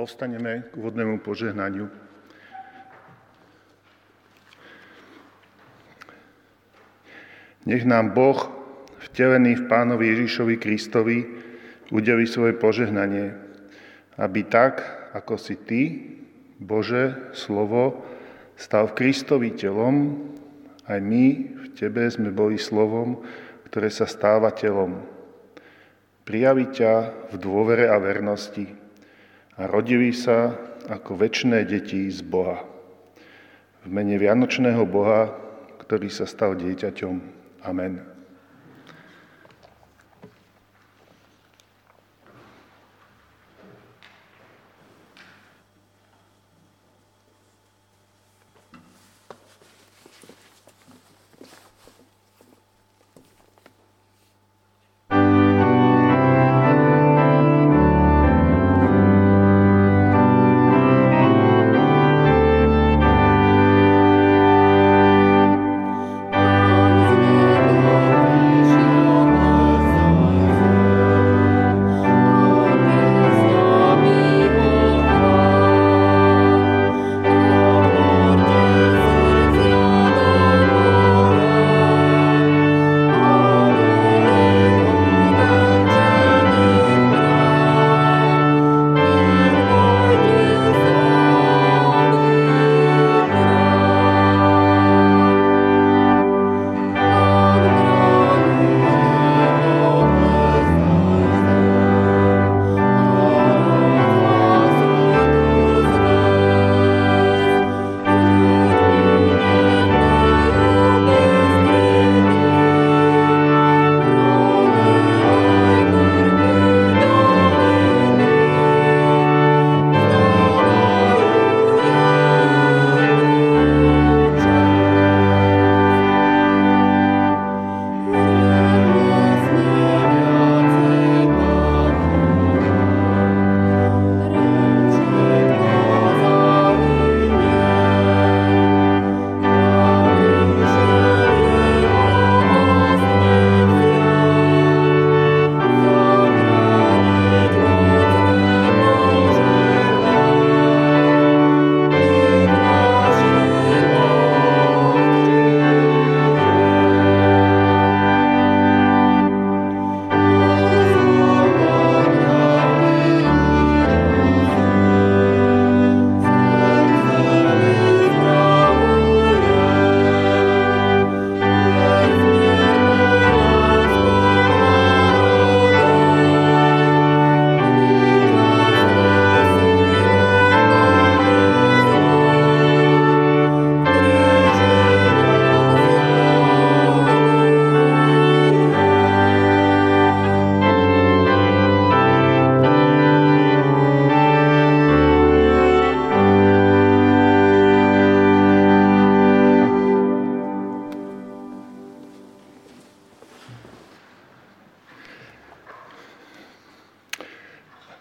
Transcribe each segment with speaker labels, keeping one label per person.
Speaker 1: Povstaneme k úvodnému požehnaniu. Nech nám Boh, vtelený v Pánovi Ježišovi Kristovi, udeli svoje požehnanie, aby tak, ako si Ty, Bože, slovo, stal v Kristovi telom, aj my v Tebe sme boli slovom, ktoré sa stáva telom. Prijaví ťa v dôvere a vernosti a rodili sa ako väčšné deti z Boha. V mene Vianočného Boha, ktorý sa stal dieťaťom. Amen.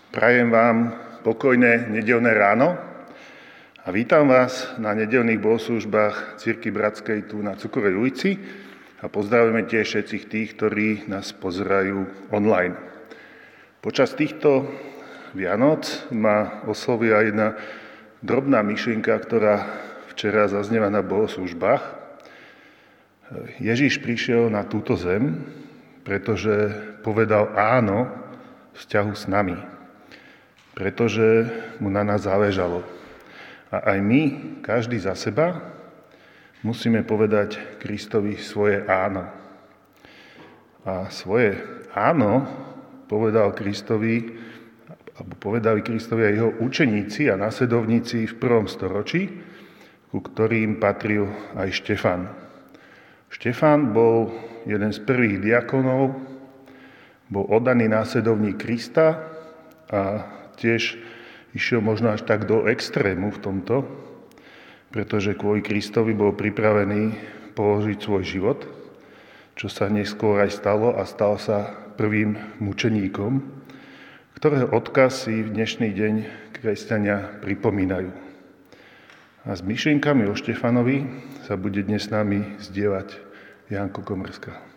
Speaker 1: Prajem vám pokojné nedelné ráno a vítam vás na nedelných bohoslužbách Cirky Bratskej tu na Cukrovej ulici a pozdravujeme tiež všetkých tých, ktorí nás pozerajú online. Počas týchto Vianoc ma oslovila jedna drobná myšlienka, ktorá včera zaznela na bohoslužbách. Ježíš prišiel na túto zem, pretože povedal áno vzťahu s nami pretože mu na nás záležalo. A aj my, každý za seba, musíme povedať Kristovi svoje áno. A svoje áno povedal Kristovi, alebo povedali Kristovi aj jeho učeníci a nasledovníci v prvom storočí, ku ktorým patril aj Štefan. Štefan bol jeden z prvých diakonov, bol oddaný následovník Krista a tiež išiel možno až tak do extrému v tomto, pretože kvôli Kristovi bol pripravený položiť svoj život, čo sa neskôr aj stalo a stal sa prvým mučeníkom, ktorého odkaz si v dnešný deň kresťania pripomínajú. A s myšlienkami o Štefanovi sa bude dnes s nami zdieľať Janko Komrská.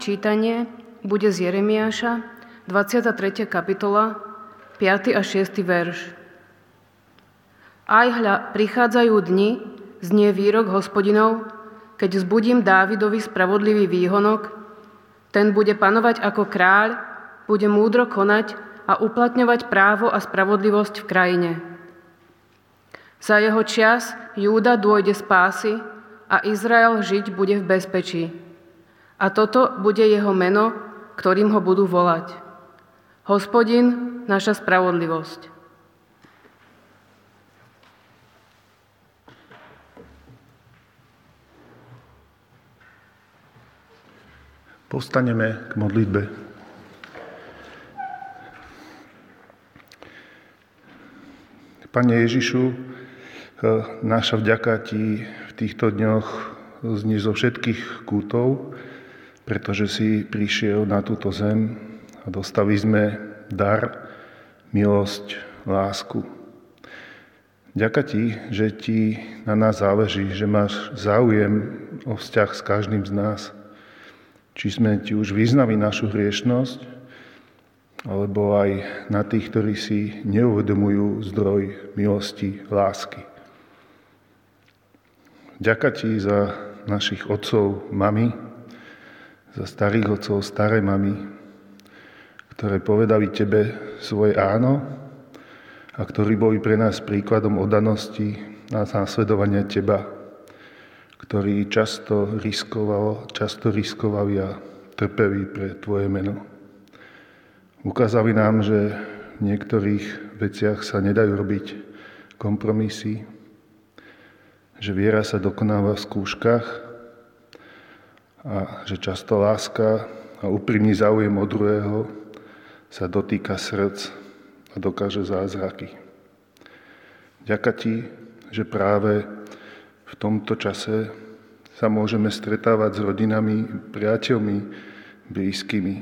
Speaker 2: Čítanie bude z Jeremiáša, 23. kapitola, 5. a 6. verš. Aj hľa, prichádzajú dni, znie výrok hospodinov, keď zbudím Dávidovi spravodlivý výhonok, ten bude panovať ako kráľ, bude múdro konať a uplatňovať právo a spravodlivosť v krajine. Za jeho čas Júda dôjde spásy a Izrael žiť bude v bezpečí. A toto bude jeho meno, ktorým ho budú volať. Hospodin, naša spravodlivosť.
Speaker 1: Postaneme k modlitbe. Pane Ježišu, eh, naša vďaka Ti v týchto dňoch znie zo všetkých kútov, pretože si prišiel na túto zem a dostali sme dar, milosť, lásku. Ďaká ti, že ti na nás záleží, že máš záujem o vzťah s každým z nás. Či sme ti už vyznali našu hriešnosť, alebo aj na tých, ktorí si neuvedomujú zdroj milosti, lásky. Ďaká ti za našich otcov, mami, za starých otcov, staré mamy, ktoré povedali tebe svoje áno a ktorí boli pre nás príkladom odanosti a následovania teba, ktorí často riskovalo, často riskovali a trpeli pre tvoje meno. Ukázali nám, že v niektorých veciach sa nedajú robiť kompromisy, že viera sa dokonáva v skúškach a že často láska a úprimný záujem od druhého sa dotýka srdc a dokáže zázraky. Ďaká ti, že práve v tomto čase sa môžeme stretávať s rodinami, priateľmi, blízkymi.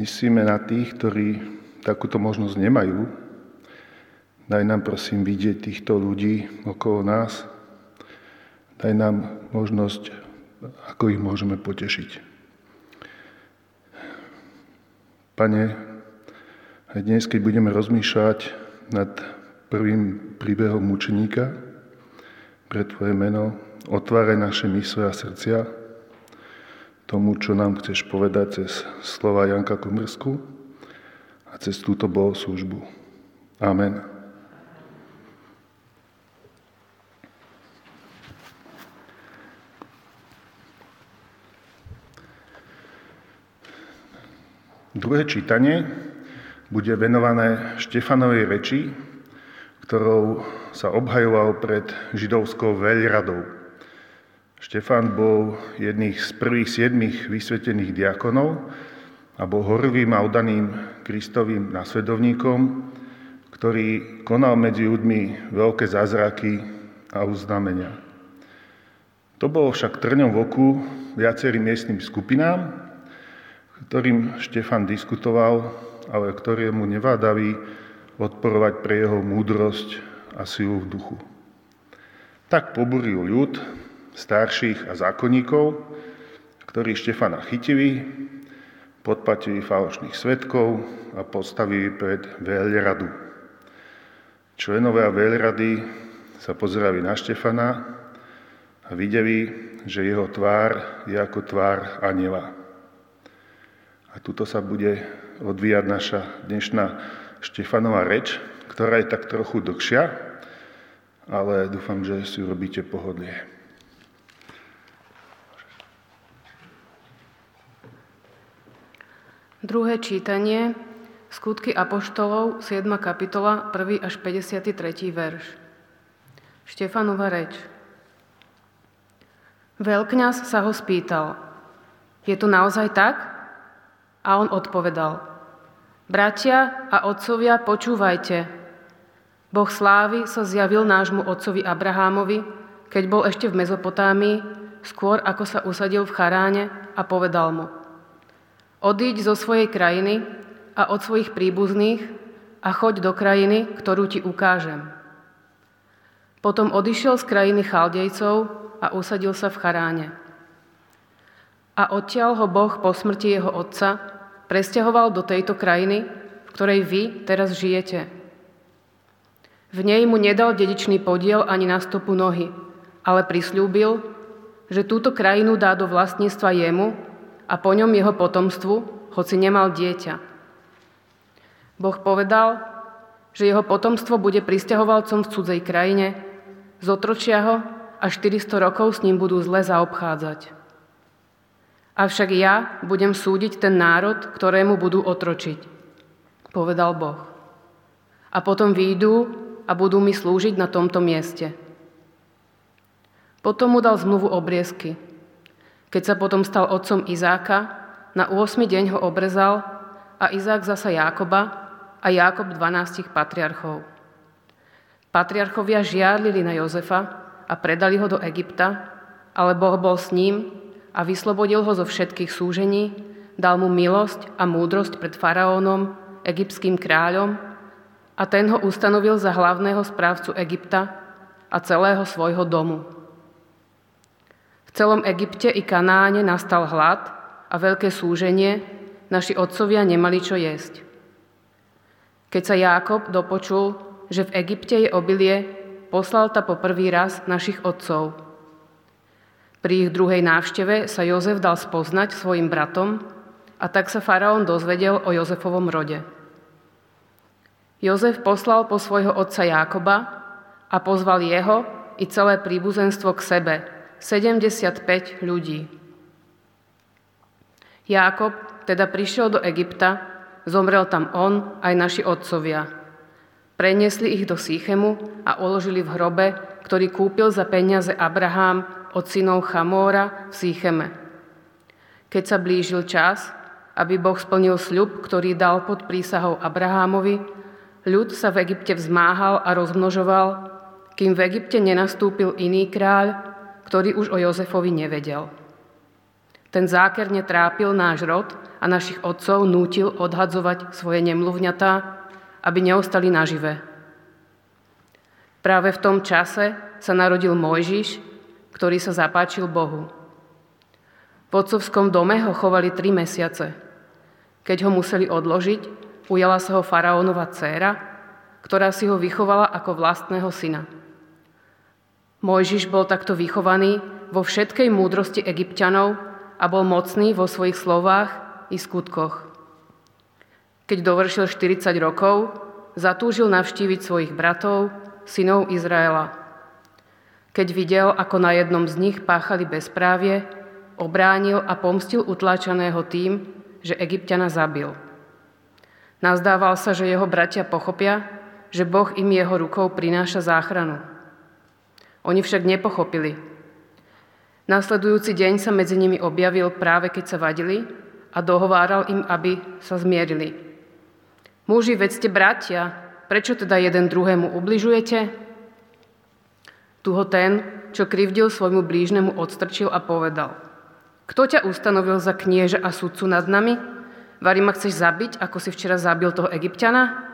Speaker 1: Myslíme na tých, ktorí takúto možnosť nemajú. Daj nám prosím vidieť týchto ľudí okolo nás. Daj nám možnosť ako ich môžeme potešiť. Pane, aj dnes, keď budeme rozmýšľať nad prvým príbehom mučeníka pre Tvoje meno, otváraj naše mysle a srdcia tomu, čo nám chceš povedať cez slova Janka Komrsku a cez túto bohoslužbu. Amen. Druhé čítanie bude venované Štefanovej reči, ktorou sa obhajoval pred židovskou veľradou. Štefan bol jedných z prvých siedmých vysvetených diakonov a bol horlivým a oddaným Kristovým nasledovníkom, ktorý konal medzi ľuďmi veľké zázraky a uznamenia. To bolo však trňom v oku viacerým miestnym skupinám, ktorým Štefan diskutoval, ale ktorému nevádali odporovať pre jeho múdrosť a silu v duchu. Tak poburil ľud starších a zákonníkov, ktorí Štefana chytili, podpatili falošných svetkov a postavili pred veľradu. Členovia veľrady sa pozerali na Štefana a videli, že jeho tvár je ako tvár aniela. A tuto sa bude odvíjať naša dnešná Štefanová reč, ktorá je tak trochu dlhšia, ale dúfam, že si urobíte pohodlie.
Speaker 2: Druhé čítanie, skutky Apoštolov, 7. kapitola, 1. až 53. verš. Štefanova reč. Veľkňaz sa ho spýtal, je to naozaj tak? A on odpovedal, bratia a otcovia, počúvajte. Boh slávy sa zjavil nášmu otcovi Abrahámovi, keď bol ešte v Mezopotámii, skôr ako sa usadil v Charáne a povedal mu, odíď zo svojej krajiny a od svojich príbuzných a choď do krajiny, ktorú ti ukážem. Potom odišiel z krajiny Chaldejcov a usadil sa v Charáne. A odtiaľ ho Boh po smrti jeho otca presťahoval do tejto krajiny, v ktorej vy teraz žijete. V nej mu nedal dedičný podiel ani na stopu nohy, ale prislúbil, že túto krajinu dá do vlastníctva jemu a po ňom jeho potomstvu, hoci nemal dieťa. Boh povedal, že jeho potomstvo bude pristahovalcom v cudzej krajine, zotročia ho a 400 rokov s ním budú zle zaobchádzať. Avšak ja budem súdiť ten národ, ktorému budú otročiť, povedal Boh. A potom výjdu a budú mi slúžiť na tomto mieste. Potom mu dal zmluvu obriezky. Keď sa potom stal otcom Izáka, na 8. deň ho obrezal a Izák zasa Jákoba a Jákob 12 patriarchov. Patriarchovia žiarlili na Jozefa a predali ho do Egypta, ale Boh bol s ním a vyslobodil ho zo všetkých súžení, dal mu milosť a múdrosť pred faraónom, egyptským kráľom a ten ho ustanovil za hlavného správcu Egypta a celého svojho domu. V celom Egypte i Kanáne nastal hlad a veľké súženie, naši otcovia nemali čo jesť. Keď sa Jákob dopočul, že v Egypte je obilie, poslal ta po prvý raz našich otcov. Pri ich druhej návšteve sa Jozef dal spoznať svojim bratom a tak sa faraón dozvedel o Jozefovom rode. Jozef poslal po svojho otca Jákoba a pozval jeho i celé príbuzenstvo k sebe, 75 ľudí. Jákob teda prišiel do Egypta, zomrel tam on aj naši otcovia. Preniesli ich do Sýchemu a uložili v hrobe, ktorý kúpil za peniaze Abraham od synov Chamóra v Sýcheme. Keď sa blížil čas, aby Boh splnil sľub, ktorý dal pod prísahou Abrahámovi, Ľud sa v Egypte vzmáhal a rozmnožoval, kým v Egypte nenastúpil iný kráľ, ktorý už o Jozefovi nevedel. Ten zákerne trápil náš rod a našich otcov nútil odhadzovať svoje nemluvňatá, aby neostali nažive. Práve v tom čase sa narodil Mojžiš, ktorý sa zapáčil Bohu. V otcovskom dome ho chovali tri mesiace. Keď ho museli odložiť, ujala sa ho faraónova dcéra, ktorá si ho vychovala ako vlastného syna. Mojžiš bol takto vychovaný vo všetkej múdrosti egyptianov a bol mocný vo svojich slovách i skutkoch. Keď dovršil 40 rokov, zatúžil navštíviť svojich bratov, synov Izraela. Keď videl, ako na jednom z nich páchali bezprávie, obránil a pomstil utláčaného tým, že egyptiana zabil. Nazdával sa, že jeho bratia pochopia, že Boh im jeho rukou prináša záchranu. Oni však nepochopili. Nasledujúci deň sa medzi nimi objavil práve keď sa vadili a dohováral im, aby sa zmierili. Muži, vedzte bratia, prečo teda jeden druhému ubližujete? Tu ho ten, čo krivdil svojmu blížnemu, odstrčil a povedal. Kto ťa ustanovil za knieža a sudcu nad nami? Vary ma chceš zabiť, ako si včera zabil toho egyptiana?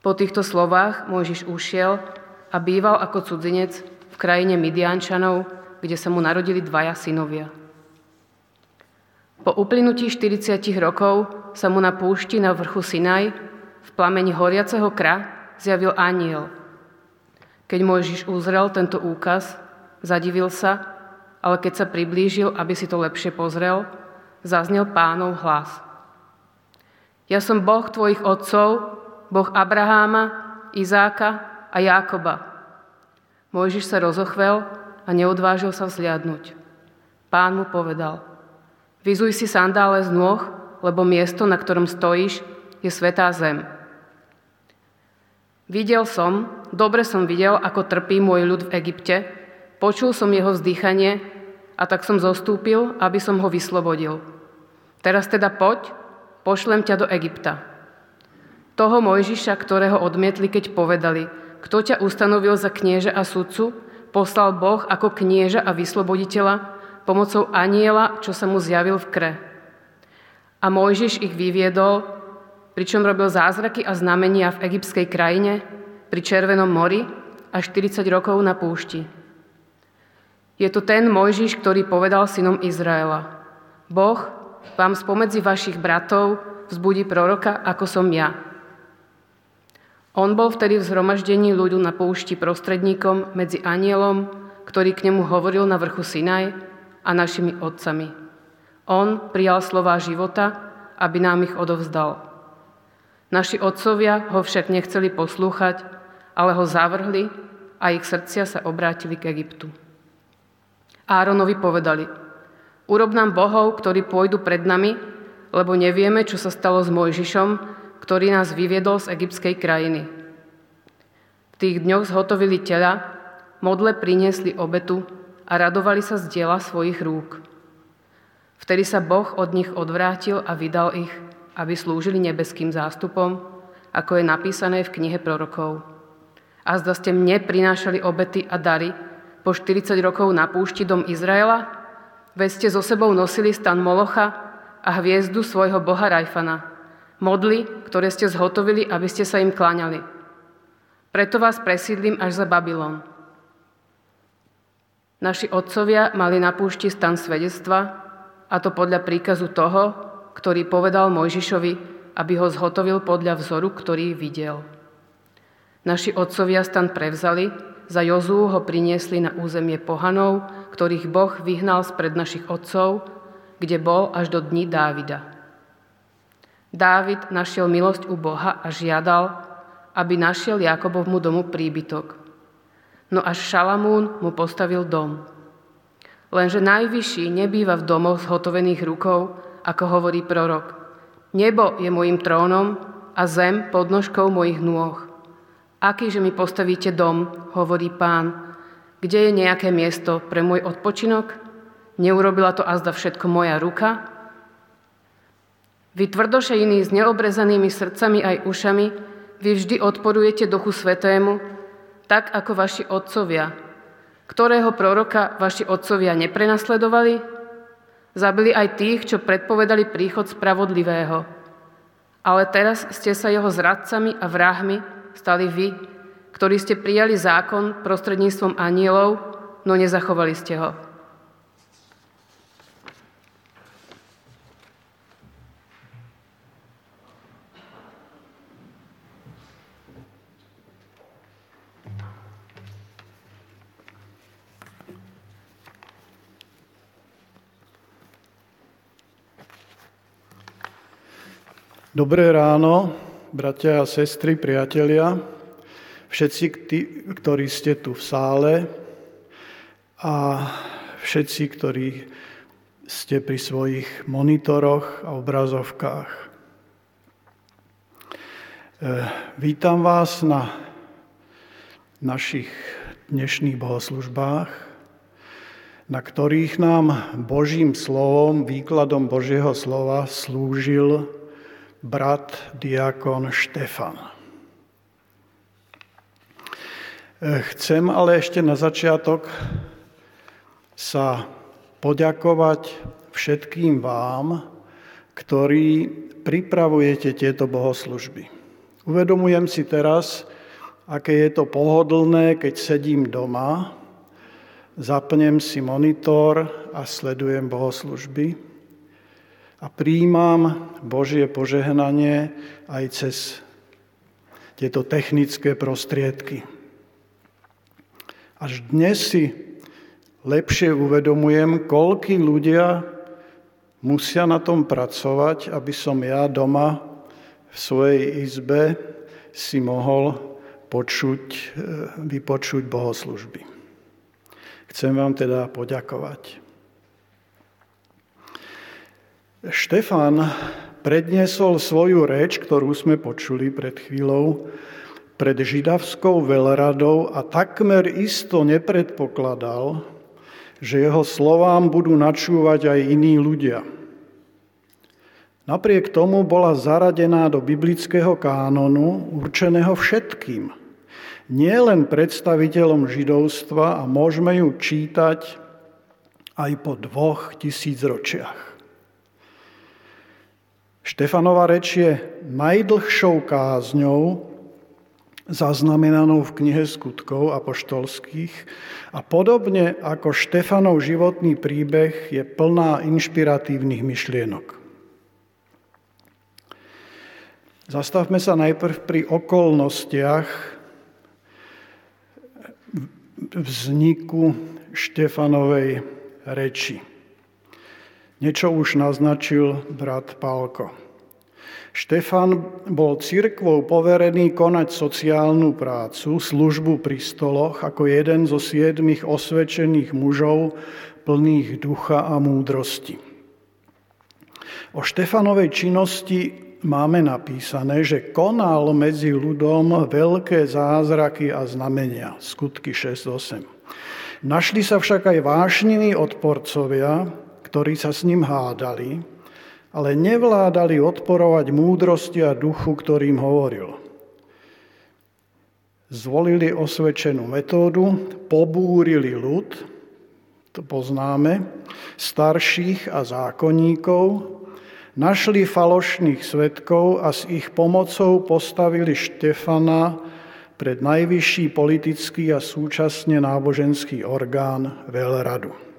Speaker 2: Po týchto slovách Mojžiš ušiel a býval ako cudzinec v krajine Midiančanov, kde sa mu narodili dvaja synovia. Po uplynutí 40 rokov sa mu na púšti na vrchu Sinaj v plameni horiaceho kra zjavil aniel. Keď Mojžiš uzrel tento úkaz, zadivil sa, ale keď sa priblížil, aby si to lepšie pozrel, zaznel pánov hlas. Ja som Boh tvojich otcov, Boh Abraháma, Izáka a Jákoba. Mojžiš sa rozochvel a neodvážil sa vzliadnúť. Pán mu povedal, vyzuj si sandále z nôh, lebo miesto, na ktorom stojíš, je svetá zem. Videl som, dobre som videl, ako trpí môj ľud v Egypte, počul som jeho vzdychanie a tak som zostúpil, aby som ho vyslobodil. Teraz teda poď, pošlem ťa do Egypta. Toho Mojžiša, ktorého odmietli, keď povedali, kto ťa ustanovil za knieža a sudcu, poslal Boh ako knieža a vysloboditeľa pomocou aniela, čo sa mu zjavil v kre. A Mojžiš ich vyviedol, pričom robil zázraky a znamenia v egyptskej krajine, pri Červenom mori a 40 rokov na púšti. Je to ten Mojžiš, ktorý povedal synom Izraela. Boh vám spomedzi vašich bratov vzbudí proroka, ako som ja. On bol vtedy v zhromaždení ľudu na poušti prostredníkom medzi anielom, ktorý k nemu hovoril na vrchu Sinaj a našimi otcami. On prijal slová života, aby nám ich odovzdal. Naši otcovia ho však nechceli poslúchať, ale ho zavrhli a ich srdcia sa obrátili k Egyptu. Áronovi povedali, urob nám bohov, ktorí pôjdu pred nami, lebo nevieme, čo sa stalo s Mojžišom, ktorý nás vyviedol z egyptskej krajiny. V tých dňoch zhotovili tela, modle priniesli obetu a radovali sa z diela svojich rúk. Vtedy sa Boh od nich odvrátil a vydal ich, aby slúžili nebeským zástupom, ako je napísané v knihe prorokov. A zda ste mne prinášali obety a dary, po 40 rokov na púšti dom Izraela? Veď ste so sebou nosili stan Molocha a hviezdu svojho boha Rajfana. Modly, ktoré ste zhotovili, aby ste sa im kláňali. Preto vás presídlim až za Babylon. Naši otcovia mali na púšti stan svedectva, a to podľa príkazu toho, ktorý povedal Mojžišovi, aby ho zhotovil podľa vzoru, ktorý videl. Naši otcovia stan prevzali za Jozú ho priniesli na územie pohanov, ktorých Boh vyhnal spred našich otcov, kde bol až do dní Dávida. Dávid našiel milosť u Boha a žiadal, aby našiel Jakobovmu domu príbytok. No až Šalamún mu postavil dom. Lenže najvyšší nebýva v domoch zhotovených rukou, ako hovorí prorok. Nebo je môjim trónom a zem podnožkou mojich nôh. Aký, že mi postavíte dom, hovorí pán, kde je nejaké miesto pre môj odpočinok? Neurobila to azda všetko moja ruka? Vy tvrdošejní s neobrezanými srdcami aj ušami, vy vždy odporujete Duchu Svetému, tak ako vaši otcovia. Ktorého proroka vaši otcovia neprenasledovali? Zabili aj tých, čo predpovedali príchod spravodlivého. Ale teraz ste sa jeho zradcami a vrahmi stali vy, ktorí ste prijali zákon prostredníctvom anielov, no nezachovali ste ho.
Speaker 3: Dobré ráno bratia a sestry, priatelia, všetci, ktorí ste tu v sále a všetci, ktorí ste pri svojich monitoroch a obrazovkách. E, vítam vás na našich dnešných bohoslužbách, na ktorých nám Božím slovom, výkladom Božieho slova slúžil brat diakon Štefan. Chcem ale ešte na začiatok sa poďakovať všetkým vám, ktorí pripravujete tieto bohoslužby. Uvedomujem si teraz, aké je to pohodlné, keď sedím doma, zapnem si monitor a sledujem bohoslužby a príjmam Božie požehnanie aj cez tieto technické prostriedky. Až dnes si lepšie uvedomujem, koľky ľudia musia na tom pracovať, aby som ja doma v svojej izbe si mohol počuť, e, vypočuť bohoslužby. Chcem vám teda poďakovať. Štefan predniesol svoju reč, ktorú sme počuli pred chvíľou, pred židavskou veľradou a takmer isto nepredpokladal, že jeho slovám budú načúvať aj iní ľudia. Napriek tomu bola zaradená do biblického kánonu určeného všetkým, nie len predstaviteľom židovstva a môžeme ju čítať aj po dvoch tisíc ročiach. Štefanova reč je najdlhšou kázňou zaznamenanou v knihe skutkov apoštolských a podobne ako Štefanov životný príbeh je plná inšpiratívnych myšlienok. Zastavme sa najprv pri okolnostiach vzniku Štefanovej reči. Niečo už naznačil brat Pálko. Štefan bol cirkvou poverený konať sociálnu prácu, službu pri stoloch ako jeden zo siedmých osvedčených mužov plných ducha a múdrosti. O Štefanovej činnosti máme napísané, že konal medzi ľudom veľké zázraky a znamenia. Skutky 6.8. Našli sa však aj vášniví odporcovia, ktorí sa s ním hádali, ale nevládali odporovať múdrosti a duchu, ktorým hovoril. Zvolili osvedčenú metódu, pobúrili ľud, to poznáme, starších a zákonníkov, našli falošných svetkov a s ich pomocou postavili Štefana pred najvyšší politický a súčasne náboženský orgán Veľradu.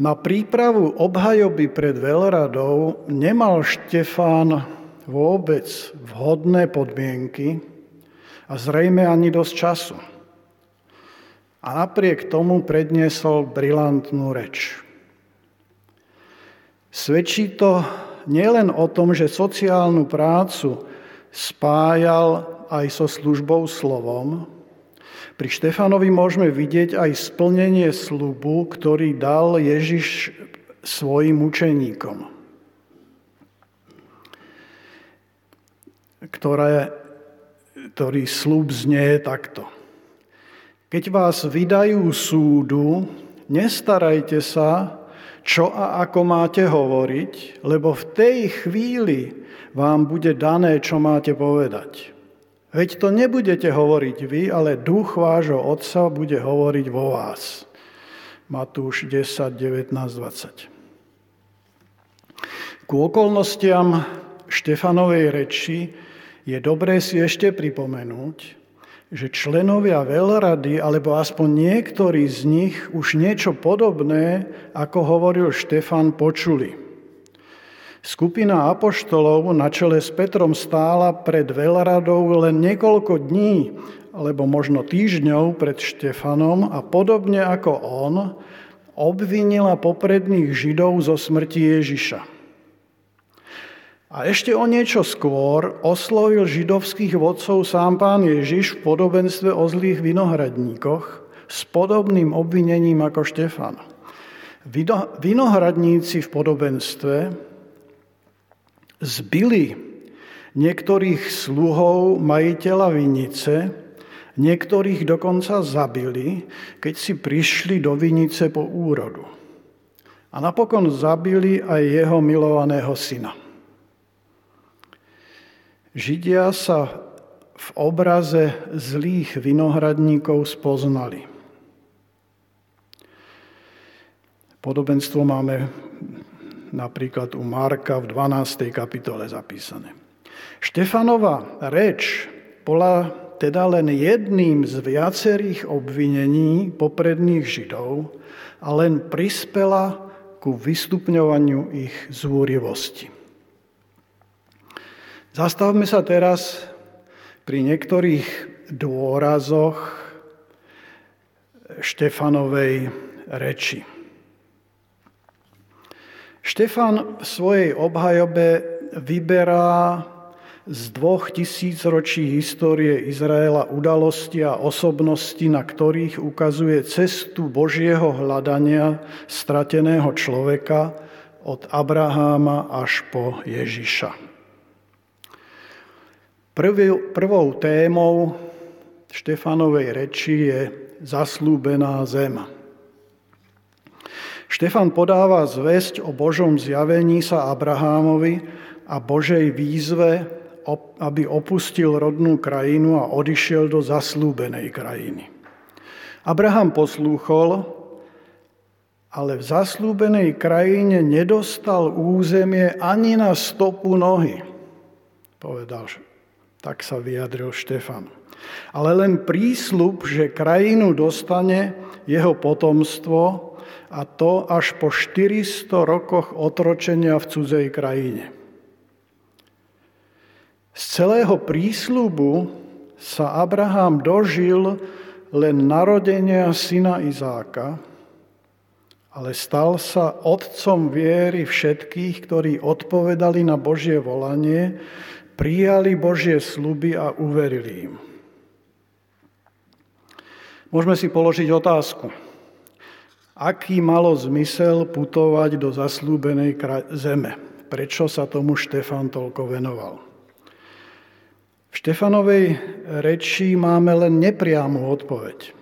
Speaker 3: Na prípravu obhajoby pred veľradou nemal Štefán vôbec vhodné podmienky a zrejme ani dosť času. A napriek tomu predniesol brilantnú reč. Svedčí to nielen o tom, že sociálnu prácu spájal aj so službou slovom, pri Štefanovi môžeme vidieť aj splnenie slubu, ktorý dal Ježiš svojim učeníkom, ktoré, ktorý slub znie takto. Keď vás vydajú súdu, nestarajte sa, čo a ako máte hovoriť, lebo v tej chvíli vám bude dané, čo máte povedať. Veď to nebudete hovoriť vy, ale duch vášho Otca bude hovoriť vo vás. Matúš 10, 19, 20. Ku okolnostiam Štefanovej reči je dobré si ešte pripomenúť, že členovia veľrady, alebo aspoň niektorí z nich už niečo podobné, ako hovoril Štefan, počuli. Skupina apoštolov na čele s Petrom stála pred veľradou len niekoľko dní, alebo možno týždňov pred Štefanom a podobne ako on, obvinila popredných Židov zo smrti Ježiša. A ešte o niečo skôr oslovil židovských vodcov sám pán Ježiš v podobenstve o zlých vinohradníkoch s podobným obvinením ako Štefan. Vinohradníci v podobenstve zbili niektorých sluhov majiteľa vinice, niektorých dokonca zabili, keď si prišli do vinice po úrodu. A napokon zabili aj jeho milovaného syna. Židia sa v obraze zlých vinohradníkov spoznali. Podobenstvo máme napríklad u Marka v 12. kapitole zapísané. Štefanova reč bola teda len jedným z viacerých obvinení popredných Židov a len prispela ku vystupňovaniu ich zúrivosti. Zastavme sa teraz pri niektorých dôrazoch Štefanovej reči. Štefan v svojej obhajobe vyberá z dvoch tisícročí histórie Izraela udalosti a osobnosti, na ktorých ukazuje cestu Božieho hľadania strateného človeka od Abraháma až po Ježiša. Prvou témou Štefanovej reči je zaslúbená zem. Štefan podáva zväzť o Božom zjavení sa Abrahámovi a Božej výzve, aby opustil rodnú krajinu a odišiel do zaslúbenej krajiny. Abraham poslúchol, ale v zaslúbenej krajine nedostal územie ani na stopu nohy, povedal Tak sa vyjadril Štefan. Ale len prísľub, že krajinu dostane jeho potomstvo a to až po 400 rokoch otročenia v cudzej krajine. Z celého prísľubu sa Abraham dožil len narodenia syna Izáka, ale stal sa otcom viery všetkých, ktorí odpovedali na Božie volanie, prijali Božie sluby a uverili im. Môžeme si položiť otázku. Aký malo zmysel putovať do zaslúbenej zeme? Prečo sa tomu Štefan toľko venoval? V Štefanovej reči máme len nepriamu odpoveď.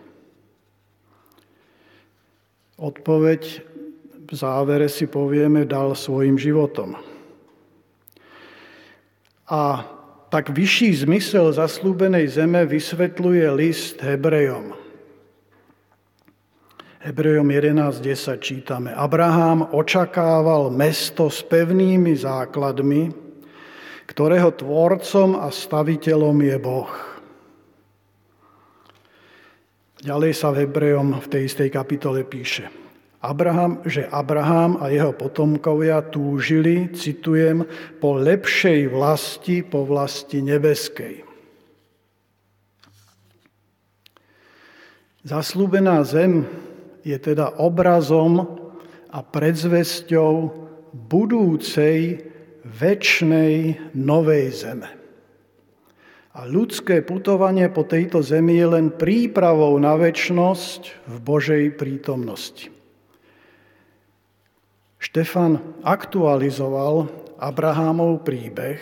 Speaker 3: Odpoveď v závere si povieme dal svojim životom. A tak vyšší zmysel zaslúbenej zeme vysvetľuje list Hebrejom. Hebrejom 11.10 čítame. Abraham očakával mesto s pevnými základmi, ktorého tvorcom a staviteľom je Boh. Ďalej sa v Hebrejom v tej istej kapitole píše. Abraham, že Abraham a jeho potomkovia túžili, citujem, po lepšej vlasti, po vlasti nebeskej. Zaslúbená zem je teda obrazom a predzvesťou budúcej väčšnej novej zeme. A ľudské putovanie po tejto zemi je len prípravou na väčnosť v Božej prítomnosti. Štefan aktualizoval Abrahámov príbeh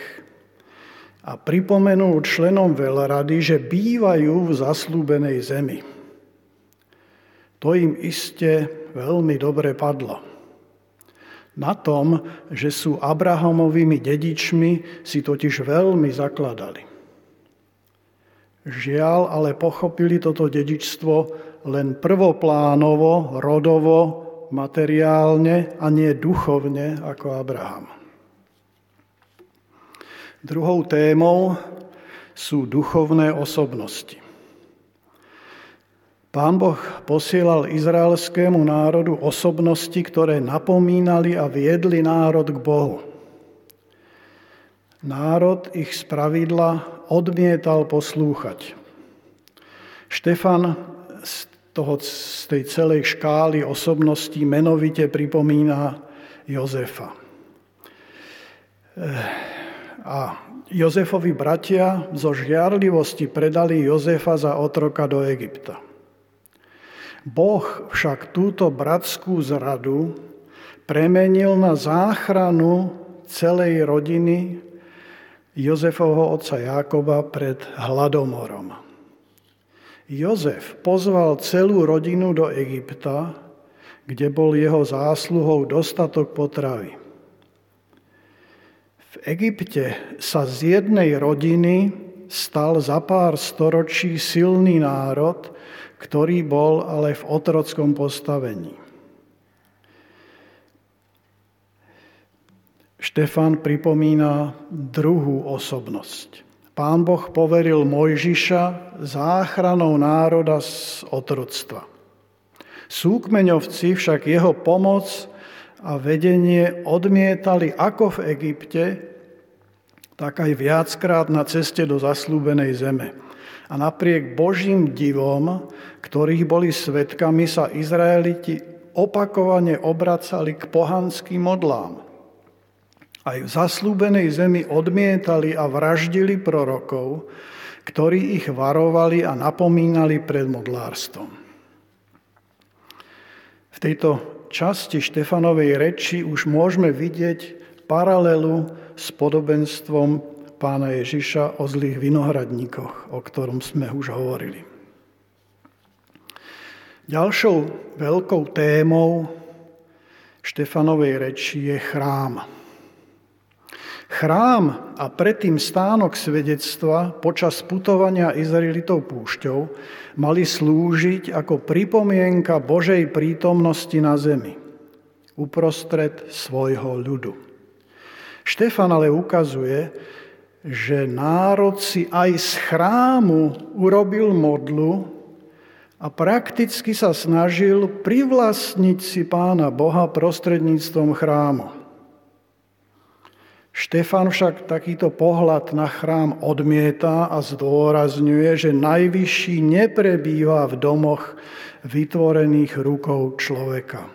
Speaker 3: a pripomenul členom veľrady, že bývajú v zaslúbenej zemi. To im iste veľmi dobre padlo. Na tom, že sú Abrahamovými dedičmi, si totiž veľmi zakladali. Žiaľ, ale pochopili toto dedičstvo len prvoplánovo, rodovo, materiálne a nie duchovne ako Abraham. Druhou témou sú duchovné osobnosti. Pán Boh posielal izraelskému národu osobnosti, ktoré napomínali a viedli národ k Bohu. Národ ich z pravidla odmietal poslúchať. Štefan z, toho, z tej celej škály osobností menovite pripomína Jozefa. A Jozefovi bratia zo žiarlivosti predali Jozefa za otroka do Egypta. Boh však túto bratskú zradu premenil na záchranu celej rodiny Jozefovho otca Jákoba pred hladomorom. Jozef pozval celú rodinu do Egypta, kde bol jeho zásluhou dostatok potravy. V Egypte sa z jednej rodiny stal za pár storočí silný národ, ktorý bol ale v otrockom postavení. Štefan pripomína druhú osobnosť. Pán Boh poveril Mojžiša záchranou národa z otroctva. Súkmeňovci však jeho pomoc a vedenie odmietali ako v Egypte, tak aj viackrát na ceste do zaslúbenej zeme. A napriek Božím divom, ktorých boli svetkami, sa Izraeliti opakovane obracali k pohanským modlám. Aj v zaslúbenej zemi odmietali a vraždili prorokov, ktorí ich varovali a napomínali pred modlárstvom. V tejto časti Štefanovej reči už môžeme vidieť paralelu s podobenstvom pána Ježiša o zlých vinohradníkoch, o ktorom sme už hovorili. Ďalšou veľkou témou Štefanovej reči je chrám. Chrám a predtým stánok svedectva počas putovania Izraelitov púšťou mali slúžiť ako pripomienka Božej prítomnosti na zemi uprostred svojho ľudu. Štefan ale ukazuje, že národ si aj z chrámu urobil modlu a prakticky sa snažil privlastniť si pána Boha prostredníctvom chrámu. Štefan však takýto pohľad na chrám odmieta a zdôrazňuje, že najvyšší neprebýva v domoch vytvorených rukou človeka.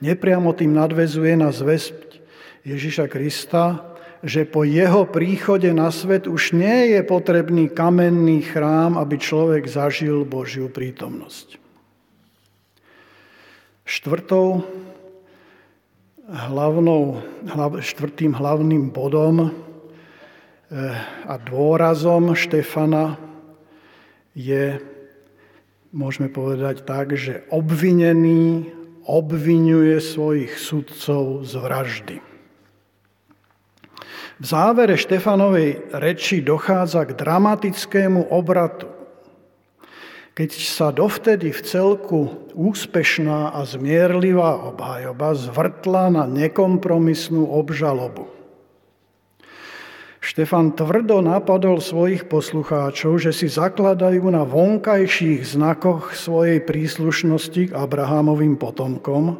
Speaker 3: Nepriamo tým nadvezuje na zväzť Ježiša Krista, že po jeho príchode na svet už nie je potrebný kamenný chrám, aby človek zažil Božiu prítomnosť. Štvrtou hlavnou, štvrtým hlavným bodom eh, a dôrazom Štefana je, môžeme povedať tak, že obvinený obvinuje svojich sudcov z vraždy. V závere Štefanovej reči dochádza k dramatickému obratu, keď sa dovtedy v celku úspešná a zmierlivá obhajoba zvrtla na nekompromisnú obžalobu. Štefan tvrdo napadol svojich poslucháčov, že si zakladajú na vonkajších znakoch svojej príslušnosti k Abrahámovým potomkom,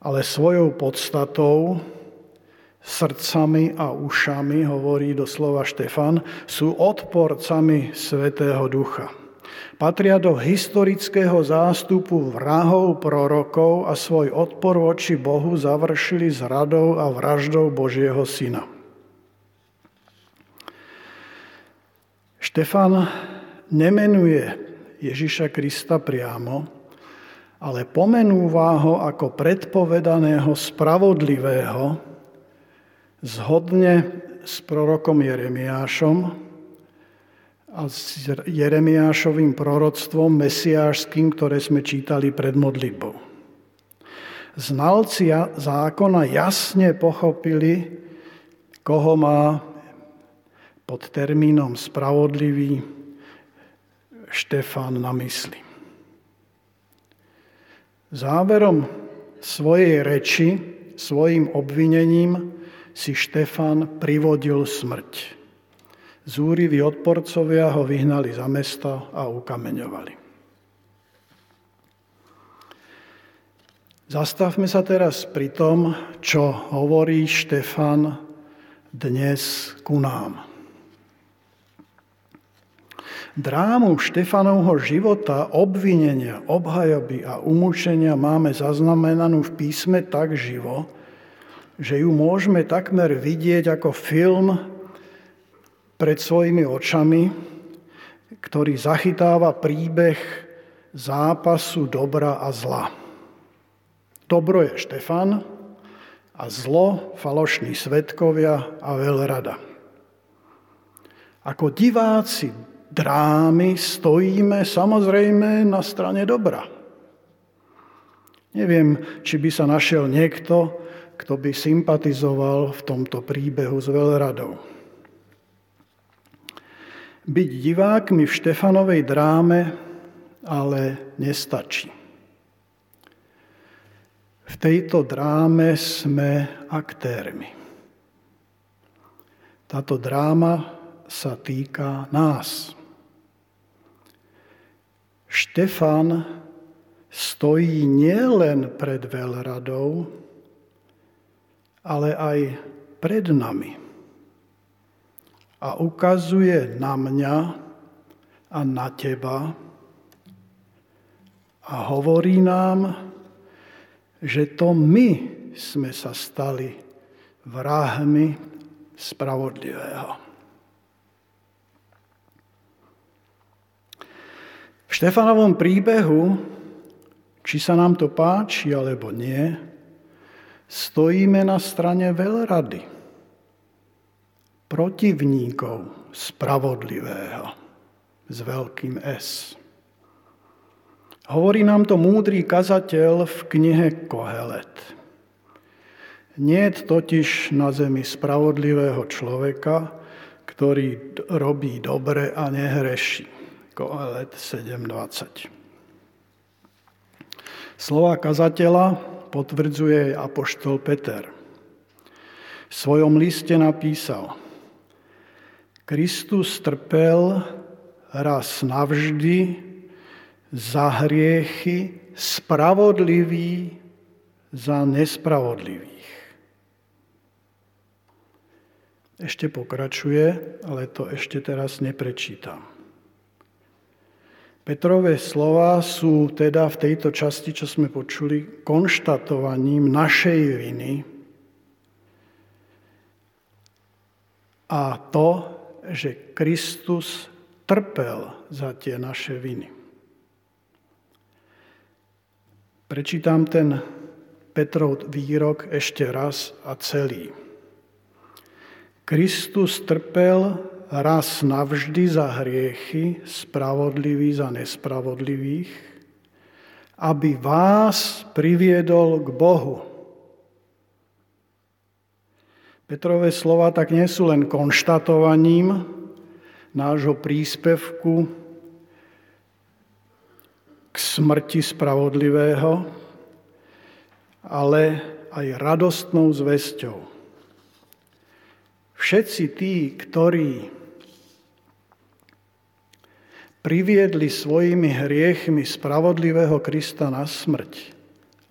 Speaker 3: ale svojou podstatou srdcami a ušami, hovorí doslova Štefan, sú odporcami Svetého Ducha. Patria do historického zástupu vrahov prorokov a svoj odpor voči Bohu završili radou a vraždou Božieho Syna. Štefan nemenuje Ježiša Krista priamo, ale pomenúva ho ako predpovedaného spravodlivého, zhodne s prorokom Jeremiášom a s Jeremiášovým proroctvom mesiášským, ktoré sme čítali pred modlitbou. Znalci zákona jasne pochopili, koho má pod termínom spravodlivý Štefán na mysli. Záverom svojej reči, svojim obvinením si Štefan privodil smrť. Zúriví odporcovia ho vyhnali za mesta a ukameňovali. Zastavme sa teraz pri tom, čo hovorí Štefan dnes ku nám. Drámu Štefanovho života, obvinenia, obhajoby a umúčenia máme zaznamenanú v písme tak živo, že ju môžeme takmer vidieť ako film pred svojimi očami, ktorý zachytáva príbeh zápasu dobra a zla. Dobro je Štefan a zlo falošní svetkovia a veľrada. Ako diváci drámy stojíme samozrejme na strane dobra. Neviem, či by sa našiel niekto, kto by sympatizoval v tomto príbehu s veľradou. Byť divákmi v Štefanovej dráme ale nestačí. V tejto dráme sme aktérmi. Táto dráma sa týka nás. Štefan stojí nielen pred veľradou, ale aj pred nami. A ukazuje na mňa a na teba a hovorí nám, že to my sme sa stali vrahmi spravodlivého. V Štefanovom príbehu, či sa nám to páči alebo nie, stojíme na strane veľrady, protivníkov spravodlivého s veľkým S. Hovorí nám to múdry kazateľ v knihe Kohelet. Nie je totiž na zemi spravodlivého človeka, ktorý robí dobre a nehreší. Kohelet 7.20. Slova kazateľa potvrdzuje apoštol Peter. v svojom liste napísal Kristus trpel raz navždy za hriechy spravodlivý za nespravodlivých. Ešte pokračuje, ale to ešte teraz neprečítam. Petrové slova sú teda v tejto časti, čo sme počuli, konštatovaním našej viny a to, že Kristus trpel za tie naše viny. Prečítam ten Petrov výrok ešte raz a celý. Kristus trpel raz navždy za hriechy, spravodlivý za nespravodlivých, aby vás priviedol k Bohu. Petrové slova tak nie sú len konštatovaním nášho príspevku k smrti spravodlivého, ale aj radostnou zväzťou. Všetci tí, ktorí priviedli svojimi hriechmi spravodlivého Krista na smrť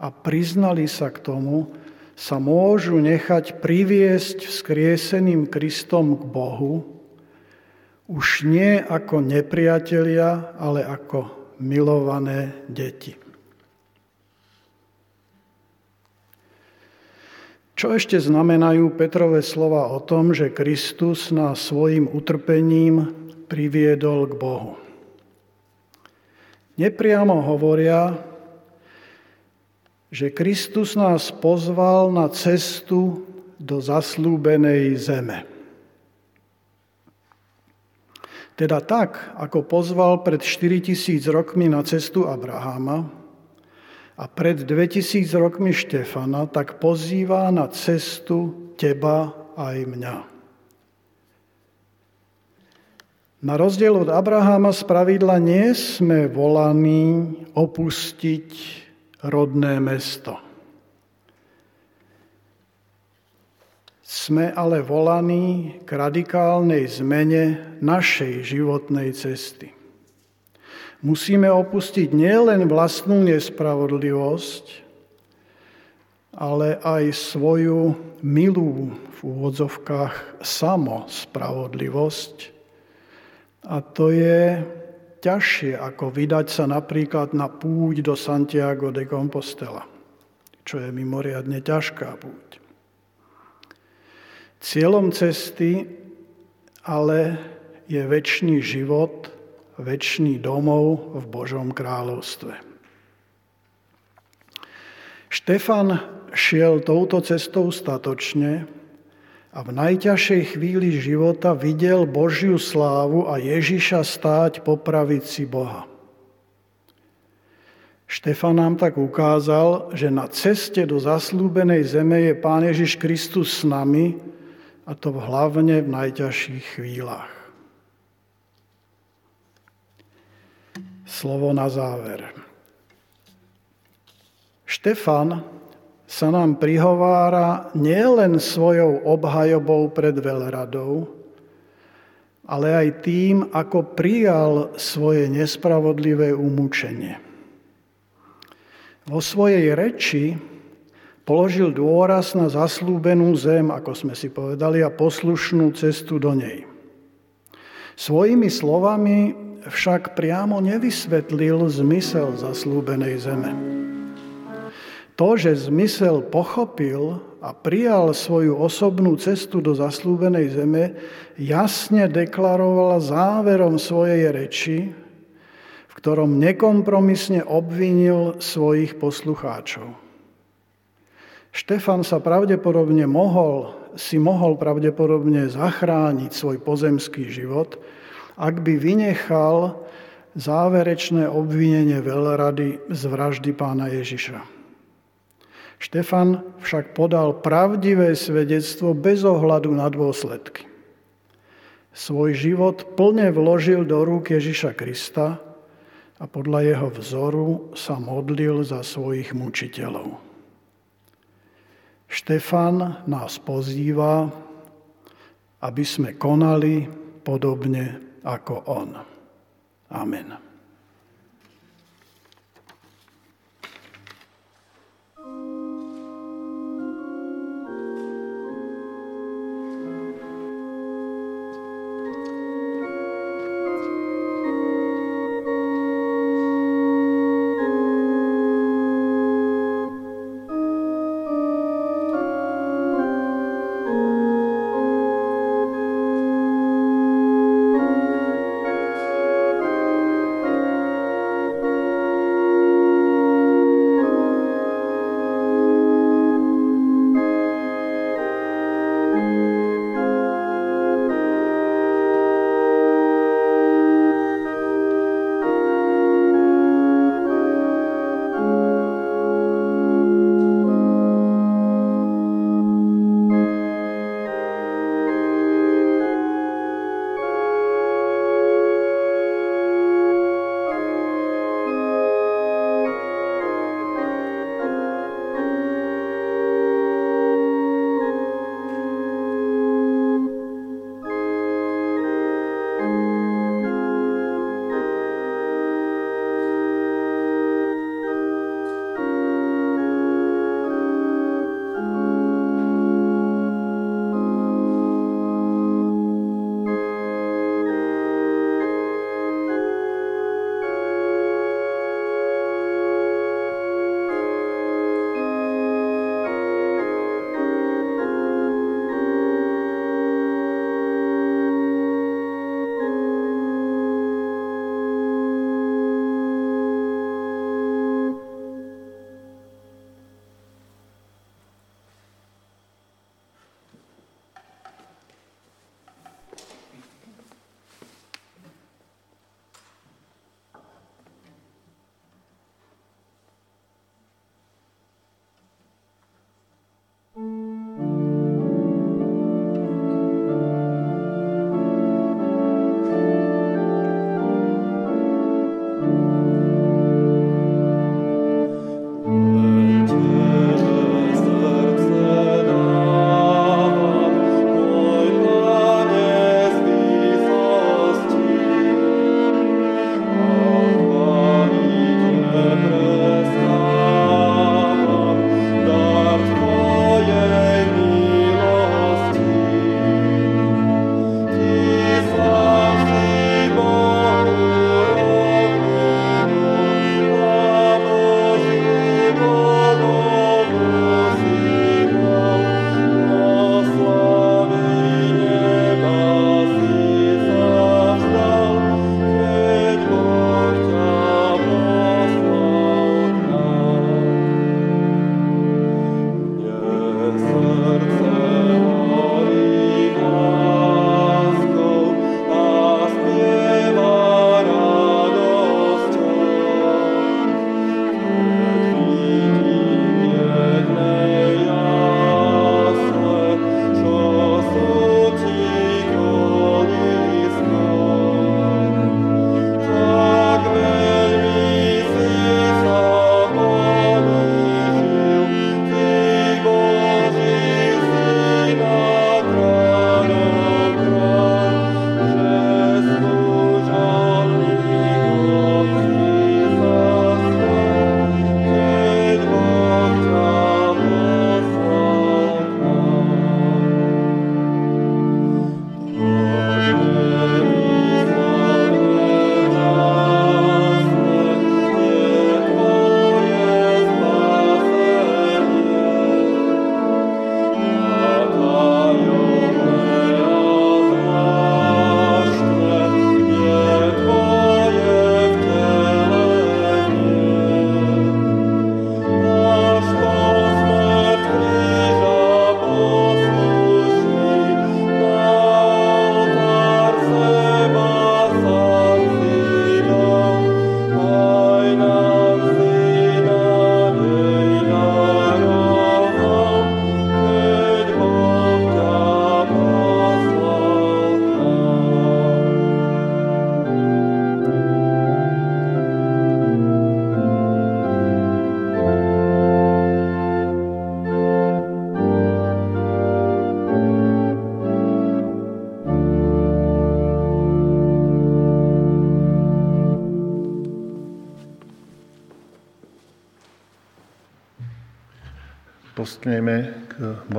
Speaker 3: a priznali sa k tomu, sa môžu nechať priviesť vzkrieseným Kristom k Bohu, už nie ako nepriatelia, ale ako milované deti. Čo ešte znamenajú Petrové slova o tom, že Kristus nás svojim utrpením priviedol k Bohu? Nepriamo hovoria, že Kristus nás pozval na cestu do zaslúbenej zeme. Teda tak, ako pozval pred 4000 rokmi na cestu Abraháma a pred 2000 rokmi Štefana, tak pozýva na cestu teba aj mňa. Na rozdiel od Abraháma z pravidla nie sme volaní opustiť rodné mesto. Sme ale volaní k radikálnej zmene našej životnej cesty. Musíme opustiť nielen vlastnú nespravodlivosť, ale aj svoju milú v úvodzovkách samospravodlivosť. A to je ťažšie, ako vydať sa napríklad na púť do Santiago de Compostela, čo je mimoriadne ťažká púť. Cieľom cesty ale je väčší život, väčší domov v Božom kráľovstve. Štefan šiel touto cestou statočne a v najťažšej chvíli života videl Božiu slávu a Ježiša stáť po pravici Boha. Štefan nám tak ukázal, že na ceste do zaslúbenej zeme je Pán Ježiš Kristus s nami, a to hlavne v najťažších chvíľach. Slovo na záver. Štefan sa nám prihovára nielen svojou obhajobou pred veľradou, ale aj tým, ako prijal svoje nespravodlivé umúčenie. Vo svojej reči Položil dôraz na zaslúbenú zem, ako sme si povedali, a poslušnú cestu do nej. Svojimi slovami však priamo nevysvetlil zmysel zaslúbenej zeme. To, že zmysel pochopil a prijal svoju osobnú cestu do zaslúbenej zeme, jasne deklarovala záverom svojej reči, v ktorom nekompromisne obvinil svojich poslucháčov. Štefan sa pravdepodobne mohol, si mohol pravdepodobne zachrániť svoj pozemský život, ak by vynechal záverečné obvinenie veľrady z vraždy pána Ježiša. Štefan však podal pravdivé svedectvo bez ohľadu na dôsledky. Svoj život plne vložil do rúk Ježiša Krista a podľa jeho vzoru sa modlil za svojich mučiteľov. Štefan nás pozýva, aby sme konali podobne ako on. Amen.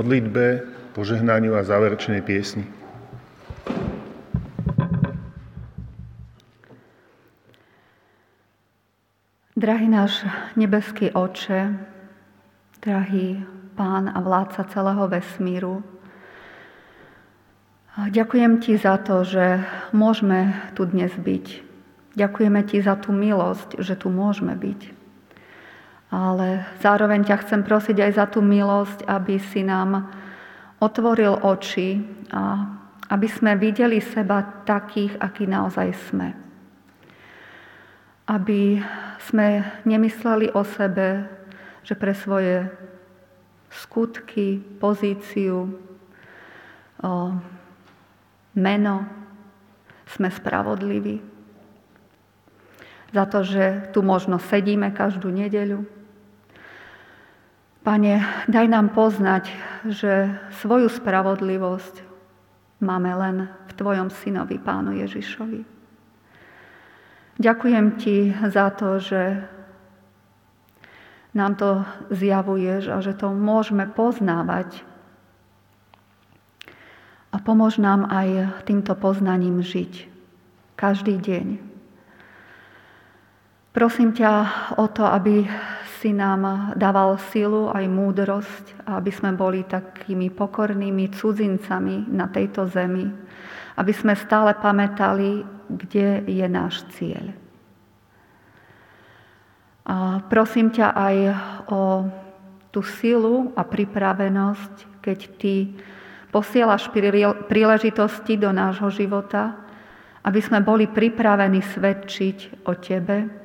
Speaker 1: Modlitbe, požehnaniu a záverečnej piesni.
Speaker 4: Drahý náš nebeský oče, drahý pán a vládca celého vesmíru, ďakujem ti za to, že môžeme tu dnes byť. Ďakujeme ti za tú milosť, že tu môžeme byť ale zároveň ťa chcem prosiť aj za tú milosť, aby si nám otvoril oči a aby sme videli seba takých, akí naozaj sme. Aby sme nemysleli o sebe, že pre svoje skutky, pozíciu, o, meno sme spravodliví. Za to, že tu možno sedíme každú nedeľu, Pane, daj nám poznať, že svoju spravodlivosť máme len v Tvojom synovi, Pánu Ježišovi. Ďakujem Ti za to, že nám to zjavuješ a že to môžeme poznávať. A pomôž nám aj týmto poznaním žiť. Každý deň. Prosím ťa o to, aby si nám dával silu aj múdrosť, aby sme boli takými pokornými cudzincami na tejto zemi, aby sme stále pamätali, kde je náš cieľ. A prosím ťa aj o tú silu a pripravenosť, keď ty posielaš príležitosti do nášho života, aby sme boli pripravení svedčiť o tebe,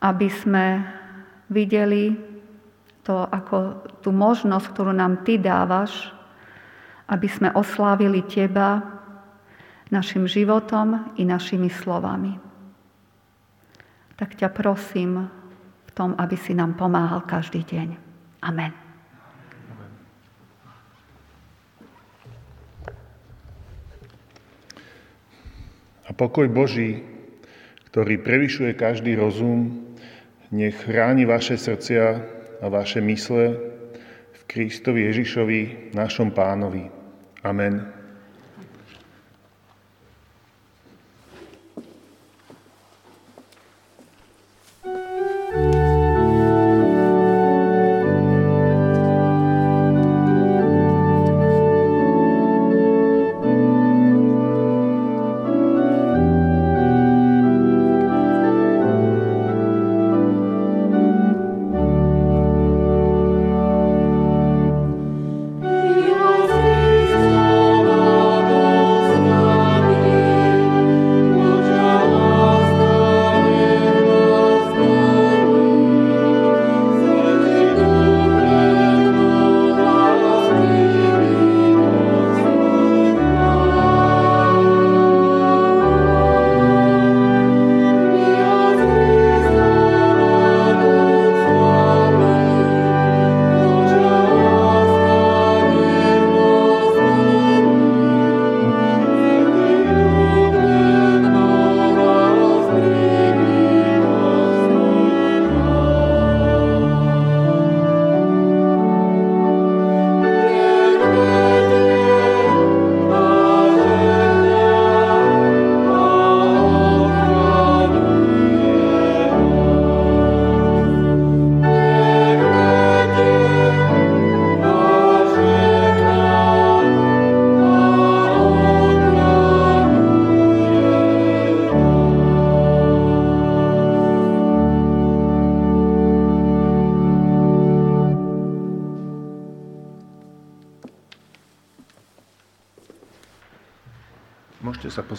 Speaker 4: aby sme videli to ako tú možnosť, ktorú nám Ty dávaš, aby sme oslávili Teba našim životom i našimi slovami. Tak ťa prosím v tom, aby si nám pomáhal každý deň. Amen.
Speaker 1: A pokoj Boží, ktorý prevyšuje každý rozum, nech chráni vaše srdcia a vaše mysle v Kristovi Ježišovi, našom pánovi. Amen.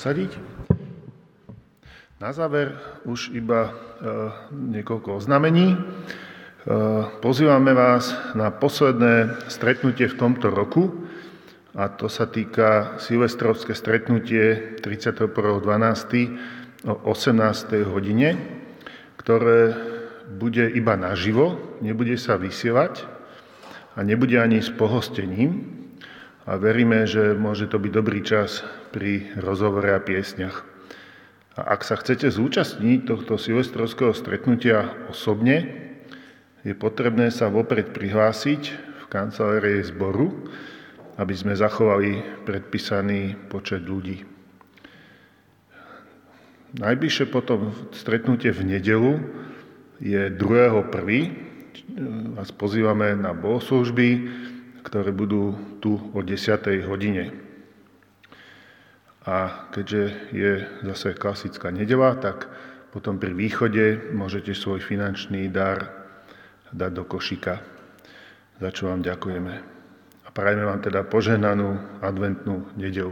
Speaker 1: Sa posadiť. Na záver už iba e, niekoľko oznamení. E, pozývame vás na posledné stretnutie v tomto roku a to sa týka silvestrovské stretnutie 31.12. o 18. hodine, ktoré bude iba naživo, nebude sa vysielať a nebude ani s pohostením a veríme, že môže to byť dobrý čas pri rozhovore a piesňach. A ak sa chcete zúčastniť tohto silvestrovského stretnutia osobne, je potrebné sa vopred prihlásiť v kancelárii zboru, aby sme zachovali predpísaný počet ľudí. Najbližšie potom stretnutie v nedelu je 2.1. Vás pozývame na bohoslužby, ktoré budú tu o 10. hodine. A keďže je zase klasická nedela, tak potom pri východe môžete svoj finančný dar dať do košika, za čo vám ďakujeme. A prajeme vám teda poženanú adventnú nedelu.